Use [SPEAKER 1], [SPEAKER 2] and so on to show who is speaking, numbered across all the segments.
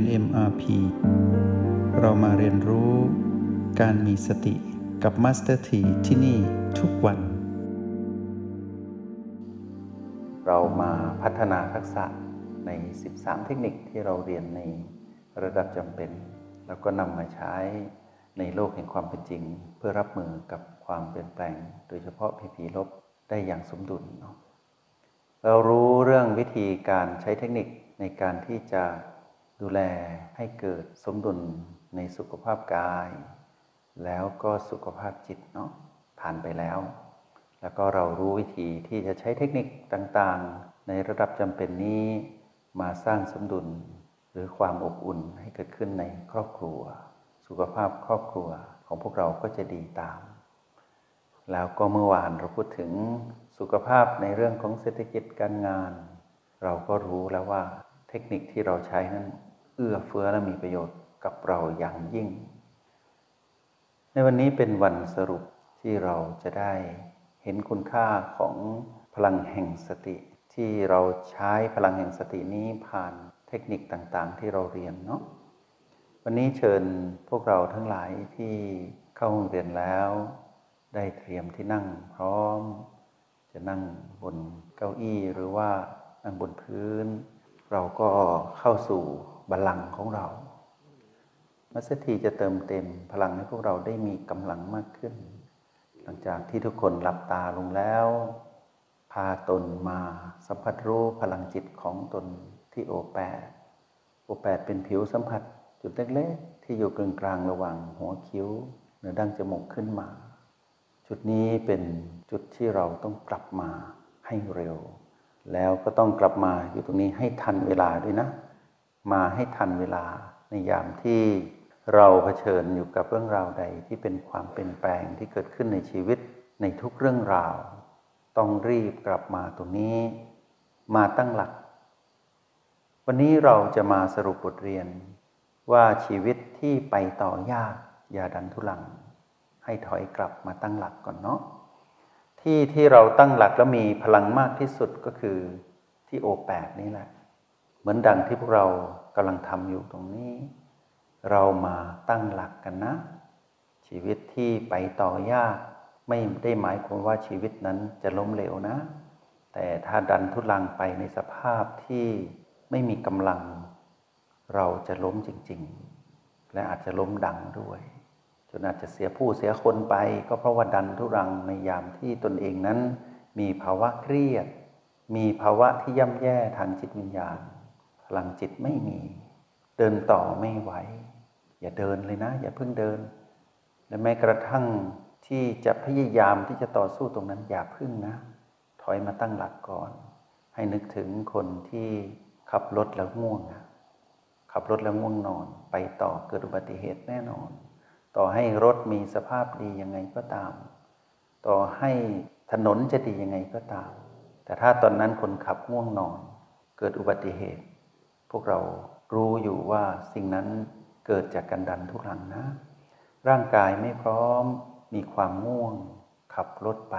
[SPEAKER 1] น MRP เรามาเรียนรู้การมีสติกับ Master T ที่ที่นี่ทุกวัน เรามาพัฒนาทักษะใน 13 เทคนิคที่เราเรียนในระดับจำเป็น แล้วก็นำมาใช้ในโลกแห่งความเป็นจริง เพื่อรับมือกับความเปลี่ยนแปลง โดยเฉพาะผีผีลบได้อย่างสมดุลเนาะเรารู้เรื่องวิธีการใช้เทคนิคในการที่จะ ดูแลให้เกิดสมดุลในสุขภาพกาย แล้วก็สุขภาพจิตเนาะผ่านไปแล้ว แล้วก็เรารู้วิธีที่จะใช้เทคนิคต่างๆ ในระดับจำเป็นนี้มาสร้างสมดุลหรือความอบอุ่นให้เกิดขึ้นในครอบครัว สุขภาพครอบครัวของพวกเราก็จะดีตาม แล้วก็เมื่อวานเราพูดถึงสุขภาพในเรื่องของเศรษฐกิจการงาน เราก็รู้แล้วว่าเทคนิคที่เราใช้นั้น เอื้อเฟื้อและมีประโยชน์กับเราอย่างยิ่ง ในวันนี้เป็นวันสรุปที่เราจะได้เห็นคุณค่าของพลังแห่งสติ ที่เราใช้พลังแห่งสตินี้ผ่านเทคนิคต่างๆ ที่เราเรียนเนาะวันนี้เชิญพวกเราทั้งหลายที่เข้าห้องเรียนแล้ว ได้เตรียมที่นั่งพร้อม จะนั่งบนเก้าอี้หรือว่านั่งบนพื้น เราก็เข้าสู่ บัลลังก์ของเรา มัสถีจะเติมเต็มพลังให้พวกเราได้มีกำลังมากขึ้น หลังจากที่ทุกคนหลับตาลงแล้ว พาตนมาสัมผัสรู้พลังจิตของตนที่โอแปดโอแปดเป็นผิวสัมผัสจุดเล็กๆที่อยู่กลางกลางระหว่างหัวคิ้วเหนือดั้งจมูกขึ้นมา จุดนี้เป็นจุดที่เราต้องกลับมาให้เร็ว แล้วก็ต้องกลับมาอยู่ตรงนี้ให้ทันเวลาด้วยนะ มาให้ทันเวลา ในยามที่เราเผชิญอยู่กับเรื่องราวใดที่เป็นความเปลี่ยนแปลงที่เกิดขึ้นในชีวิตในทุกเรื่องราว ต้องรีบกลับมาตรงนี้ มาตั้งหลัก วันนี้เราจะมาสรุปบทเรียนว่าชีวิตที่ไปต่อยากอย่าดันทุลัง ให้ถอยกลับมาตั้งหลักก่อนเนาะที่ที่เราตั้งหลักแล้วมีพลังมากที่สุดก็คือที่โอแปดนี่แหละ เหมือนดังที่พวกเรากำลังทำอยู่ตรงนี้ เรามาตั้งหลักกันนะ ชีวิตที่ไปต่อยาก ไม่ได้หมายความว่าชีวิตนั้นจะล้มเหลวนะ แต่ถ้าดันทุลังไปในสภาพที่ไม่มีกำลัง เราจะล้มจริง ๆ และอาจจะล้มดังด้วยจนอาจจะเสียผู้เสียคนไป ก็เพราะว่าดันทุรังในยามที่ตนเองนั้น มีภาวะเครียด มีภาวะที่ย่ำแย่ทางจิตวิญญาณ พลังจิตไม่มี เดินต่อไม่ไหว อย่าเดินเลยนะ อย่าเพิ่งเดิน และแม้กระทั่งที่จะพยายามที่จะต่อสู้ตรงนั้นอย่าพึ่งนะ ถอยมาตั้งหลักก่อน ให้นึกถึงคนที่ขับรถแล้วง่วงนะขับรถแล้วง่วงนอน ไปต่อเกิดอุบัติเหตุแน่นอน ต่อให้รถมีสภาพดียังไงก็ตาม ต่อให้ถนนจะดียังไงก็ตาม แต่ถ้าตอนนั้นคนขับง่วงนอน เกิดอุบัติเหตุ พวกเรารู้อยู่ว่าสิ่งนั้นเกิดจากการดันทุรังนะ ร่างกายไม่พร้อมมีความง่วง ขับรถไป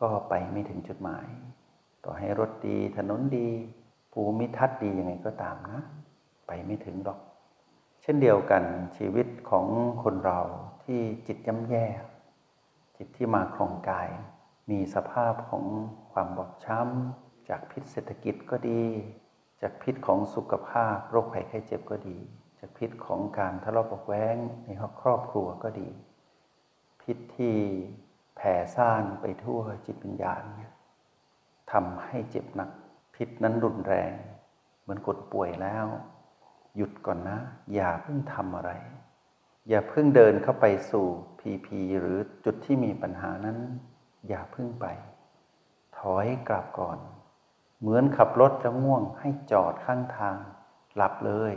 [SPEAKER 1] ก็ไปไม่ถึงจุดหมาย ต่อให้รถดีถนนดี ภูมิทัศน์ดียังไงก็ตามนะ ไปไม่ถึงหรอก เช่นเดียวกันชีวิตของคนเราที่จิตย่ำแย่ จิตที่มาครองกาย มีสภาพของความบอบช้ำจากพิษเศรษฐกิจก็ดี จากพิษของสุขภาพโรคภัยไข้เจ็บก็ดี จากพิษของการทะเลาะเบาแว้งในครอบครัวก็ดี พิษที่แผ่ซ่านไปทั่วจิตวิญญาณเนี่ยทำให้เจ็บหนัก พิษนั้นรุนแรง เหมือนกดป่วยแล้ว หยุดก่อนนะ อย่าเพิ่งทำอะไร อย่าเพิ่งเดินเข้าไปสู่พีพีหรือจุดที่มีปัญหานั้น อย่าเพิ่งไป ถอยกลับก่อน เหมือนขับรถแล้วง่วงให้จอดข้างทาง หลับเลย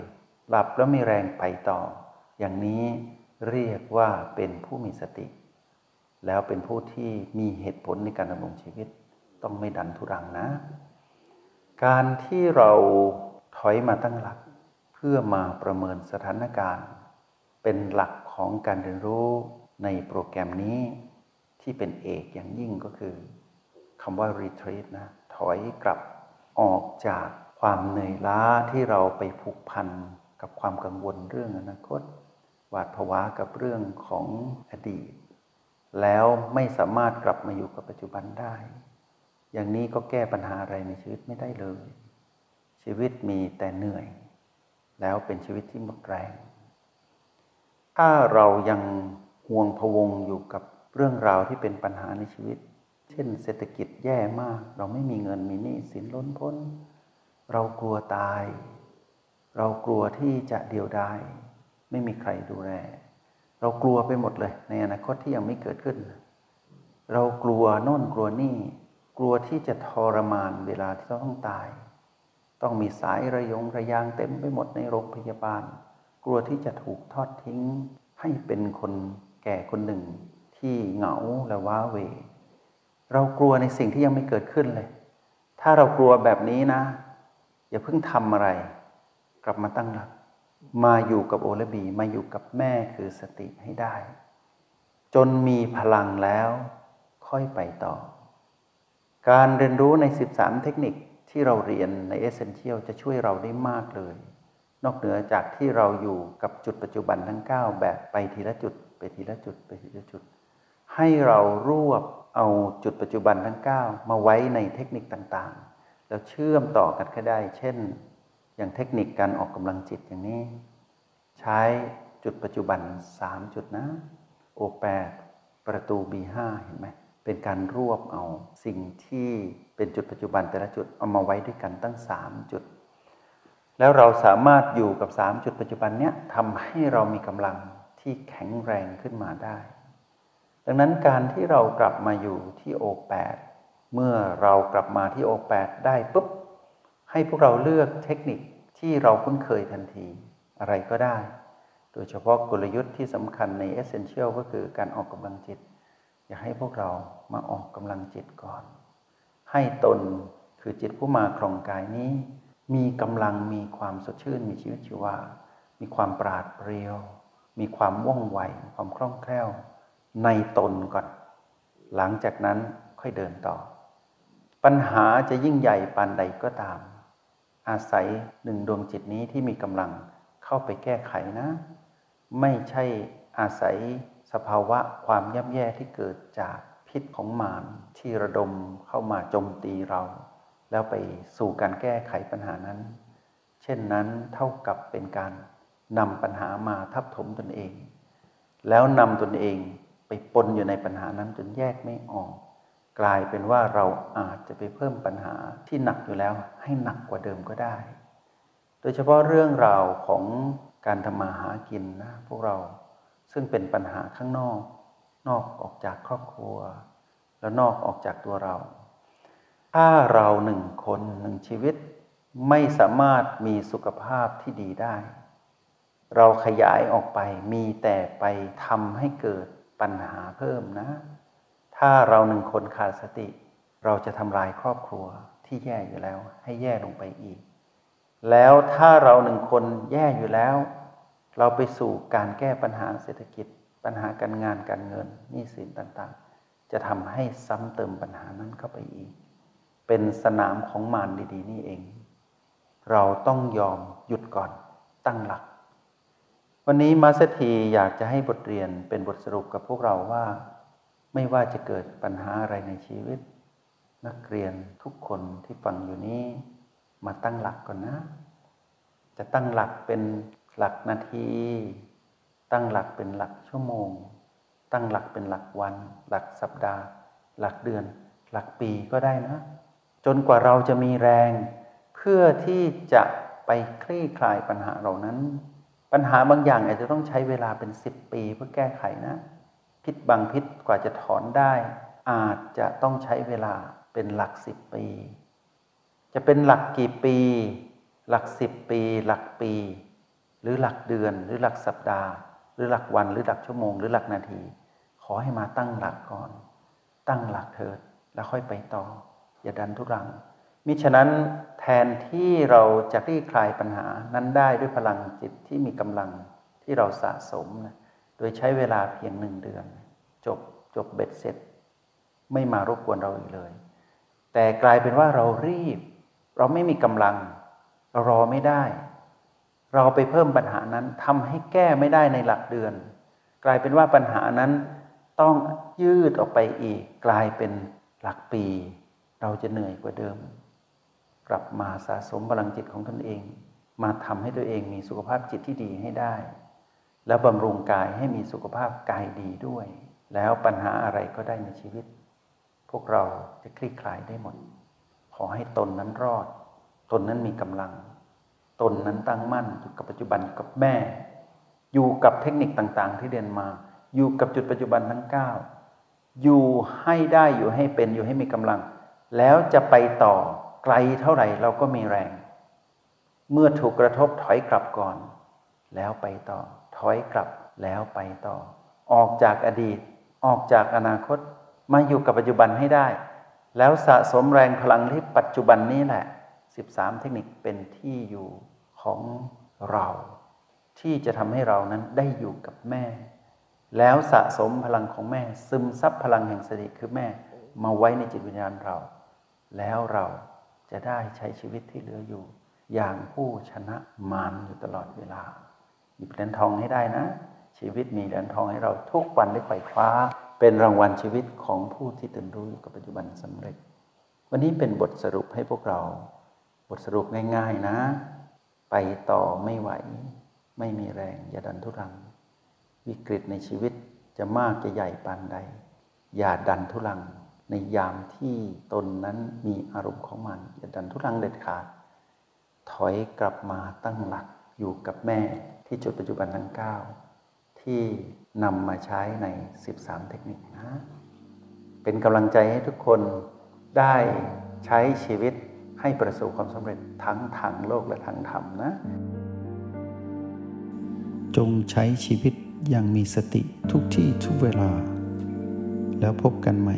[SPEAKER 1] หลับแล้วมีแรงไปต่อ อย่างนี้เรียกว่าเป็นผู้มีสติ แล้วเป็นผู้ที่มีเหตุผลในการดำรงชีวิต ต้องไม่ดันทุรังนะ การที่เราถอยมาตั้งหลัก เพื่อมาประเมินสถานการณ์ เป็นหลักของการเรียนรู้ในโปรแกรมนี้ที่เป็นเอกอย่างยิ่งก็คือคำว่า retreat นะ ถอยกลับ ออกจากความเหนื่อยล้าที่เราไปผูกพันกับความกังวลเรื่องอนาคต หวาดผวากับเรื่องของอดีต แล้วไม่สามารถกลับมาอยู่กับปัจจุบันได้ อย่างนี้ก็แก้ปัญหาอะไรในชีวิตไม่ได้เลย ชีวิตมีแต่เหนื่อย แล้วเป็นชีวิตที่หมดแรง ถ้าเรายังห่วงพวงอยู่กับเรื่องราวที่เป็นปัญหาในชีวิต เช่น เศรษฐกิจแย่มาก เราไม่มีเงินมีหนี้สินล้นพ้น เรากลัวตาย เรากลัวที่จะเดียวดายไม่มีใครดูแล เรากลัวไปหมดเลย ในอนาคตที่ยังไม่เกิดขึ้น เรากลัวโน่นกลัวนี่ กลัวที่จะทรมานเวลาที่เราต้องตาย ต้องมีสายระยงระยางเต็มไปหมดในโรงพยาบาล กลัวที่จะถูกทอดทิ้งให้เป็นคนแก่คนหนึ่งที่เหงาและว้าเหว เรากลัวในสิ่งที่ยังไม่เกิดขึ้นเลย ถ้าเรากลัวแบบนี้นะ อย่าเพิ่งทำอะไร กลับมาตั้งหลัก มาอยู่กับโอและบี มาอยู่กับแม่คือสติให้ได้ จนมีพลังแล้ว ค่อยไปต่อ การเรียนรู้ใน 13 เทคนิคที่เราเรียนใน Essential จะช่วยเราได้มากเลย นอกเหนือจากที่เราอยู่กับจุดปัจจุบันทั้ง 9 แบบไปทีละจุด ไปทีละจุด ไปทีละจุด ให้เรารวบ เอาจุดปัจจุบันทั้ง 9 มาไว้ในเทคนิคต่างๆ แล้วเชื่อมต่อกันก็ได้ เช่น อย่างเทคนิคการออกกำลังจิตอย่างนี้ ใช้จุดปัจจุบัน 3 จุดนะ O8 ประตู B5 เห็นไหมเป็นการรวบเอาสิ่งที่เป็นจุดปัจจุบันแต่ละจุดเอามาไว้ด้วยกันตั้ง 3 จุด แล้วเราสามารถอยู่กับ 3 จุดปัจจุบันเนี้ยทำให้เรามีกำลังที่แข็งแรงขึ้นมาได้ ดังนั้นการที่เรากลับมาอยู่ที่ O8 เมื่อเรากลับมาที่ O8 ได้ปุ๊บ ให้พวกเราเลือกเทคนิคที่เราคุ้นเคยทันทีอะไรก็ได้ โดยเฉพาะกลยุทธ์ที่สำคัญใน Essential ก็คือการออกกำลังจิต อยากให้พวกเรามาออกกำลังจิตก่อน ให้ตนคือจิตผู้มาครองกายนี้ มีกำลังมีความสดชื่น มีชีวิตชีวา มีความปราดเปรียว มีความว่องไว ความคล่องแคล่ว ในตนก่อน หลังจากนั้นค่อยเดินต่อ ปัญหาจะยิ่งใหญ่ปานใดก็ตาม อาศัยหนึ่งดวงจิตนี้ที่มีกำลังเข้าไปแก้ไขนะ ไม่ใช่อาศัยสภาวะความย่ำแย่ที่เกิดจากพิษของมารที่ระดมเข้ามาโจมตีเรา แล้วไปสู่การแก้ไขปัญหานั้น เช่นนั้นเท่ากับเป็นการนำปัญหามาทับถมตนเอง แล้วนำตนเอง ปปนอยู่ในปัญหานั้นจนแยกไม่ออก กลายเป็นว่าเราอาจจะไปเพิ่มปัญหาที่หนักอยู่แล้วให้หนักกว่าเดิมก็ได้ โดยเฉพาะเรื่องราวของการทำมาหากินนะพวกเราซึ่งเป็นปัญหาข้างนอก นอกออกจากครอบครัว แล้วนอกออกจากตัวเรา ถ้าเราหนึ่งคนหนึ่งชีวิตไม่สามารถมีสุขภาพที่ดีได้ เราขยายออกไปมีแต่ไปทำให้เกิด ปัญหาเพิ่มนะ ถ้าเราหนึ่งคนขาดสติ เราจะทำลายครอบครัวที่แย่อยู่แล้ว ให้แย่ลงไปอีก แล้วถ้าเราหนึ่งคนแย่อยู่แล้ว เราไปสู่การแก้ปัญหาเศรษฐกิจ ปัญหาการงานการเงินหนี้สินต่างๆ จะทำให้ซ้ำเติมปัญหานั้นเข้าไปอีก เป็นสนามของมารดีๆ นี่เอง เราต้องยอมหยุดก่อนตั้งหลัก วันนี้มาสถีอยากจะให้บทเรียนเป็นบทสรุปกับพวกเราว่า ไม่ว่าจะเกิดปัญหาอะไรในชีวิต นักเรียนทุกคนที่ฟังอยู่นี้มาตั้งหลักก่อนนะ จะตั้งหลักเป็นหลักนาที ตั้งหลักเป็นหลักชั่วโมง ตั้งหลักเป็นหลักวัน หลักสัปดาห์ หลักเดือน หลักปีก็ได้นะ จนกว่าเราจะมีแรง เพื่อที่จะไปคลี่คลายปัญหาเหล่านั้น ปัญหาบางอย่างอาจจะต้องใช้เวลาเป็นสิบปีเพื่อแก้ไขนะ พิษบางพิษกว่าจะถอนได้ อาจจะต้องใช้เวลาเป็นหลักสิบปี จะเป็นหลักกี่ปี หลักสิบปี หลักปี หรือหลักเดือนหรือหลักสัปดาห์ หรือหลักวันหรือหลักชั่วโมง หรือหลักนาที ขอให้มาตั้งหลักก่อน ตั้งหลักเถิดแล้วค่อยไปต่อ อย่าดันทุรัง มิฉะนั้นแทนที่เราจะคลี่คลายปัญหานั้นได้ด้วยพลังจิตที่มีกำลังที่เราสะสมนะโดยใช้เวลาเพียงหนึ่งเดือน จบจบเบ็ดเสร็จ ไม่มารบกวนเราอีกเลย แต่กลายเป็นว่าเรารีบ เราไม่มีกำลัง เรารอไม่ได้ เราไปเพิ่มปัญหานั้นทำให้แก้ไม่ได้ในหลักเดือน กลายเป็นว่าปัญหานั้นต้องยืดออกไปอีก กลายเป็นหลักปี เราจะเหนื่อยกว่าเดิม ลับมาสะสมพลังจิตของตนเอง มาทำให้ตัวเองมีสุขภาพจิตที่ดีให้ได้ แล้วบำรุงกายให้มีสุขภาพกายดีด้วย แล้วปัญหาอะไรก็ได้ในชีวิต พวกเราจะคลี่คลายได้หมด ขอให้ตนนั้นรอด ตนนั้นมีกำลัง ตนนั้นตั้งมั่นอยู่กับปัจจุบันกับแม่ อยู่กับเทคนิคต่างๆ ที่เรียนมา อยู่กับจุดปัจจุบันทั้งเก้าอยู่ให้ได้อยู่ให้เป็นอยู่ให้มีกำลัง แล้วจะไปต่อ ไกลเท่าไหร่เราก็มีแรง เมื่อถูกกระทบถอยกลับก่อน แล้วไปต่อ ถอยกลับแล้วไปต่อ ออกจากอดีต ออกจากอนาคต มาอยู่กับปัจจุบันให้ได้ แล้วสะสมแรงพลังที่ปัจจุบันนี้แหละ 13 เทคนิคเป็นที่อยู่ของเรา ที่จะทำให้เรานั้นได้อยู่กับแม่ แล้วสะสมพลังของแม่ ซึมซับพลังแห่งสติคือแม่ มาไว้ในจิตวิญญาณเรา แล้วเรา จะได้ใช้ชีวิตที่เหลืออยู่ อย่างผู้ชนะมารอยู่ตลอดเวลาหยิบเหรียญทองให้ได้นะ ชีวิตมีเหรียญทองให้เราทุกวันได้ไขว่คว้า เป็นรางวัลชีวิตของผู้ที่ตื่นรู้อยู่กับปัจจุบันสำเร็จ วันนี้เป็นบทสรุปให้พวกเรา บทสรุปง่ายๆนะ ไปต่อไม่ไหว ไม่มีแรงอย่าดันทุรัง วิกฤตในชีวิตจะมากจะใหญ่ปานใด อย่าดันทุรัง ในยามที่ตนนั้นมีอารมณ์ของมันอย่าดันทุรังเด็ดขาด ถอยกลับมาตั้งหลักอยู่กับแม่ที่จุดปัจจุบันทั้ง 9 ที่นำมาใช้ใน 13 เทคนิคนะ เป็นกำลังใจให้ทุกคนได้ใช้ชีวิตให้ประสบความสำเร็จทั้งทางโลกและทางธรรมนะ
[SPEAKER 2] จงใช้ชีวิตอย่างมีสติทุกที่ทุกเวลา แล้วพบกันใหม่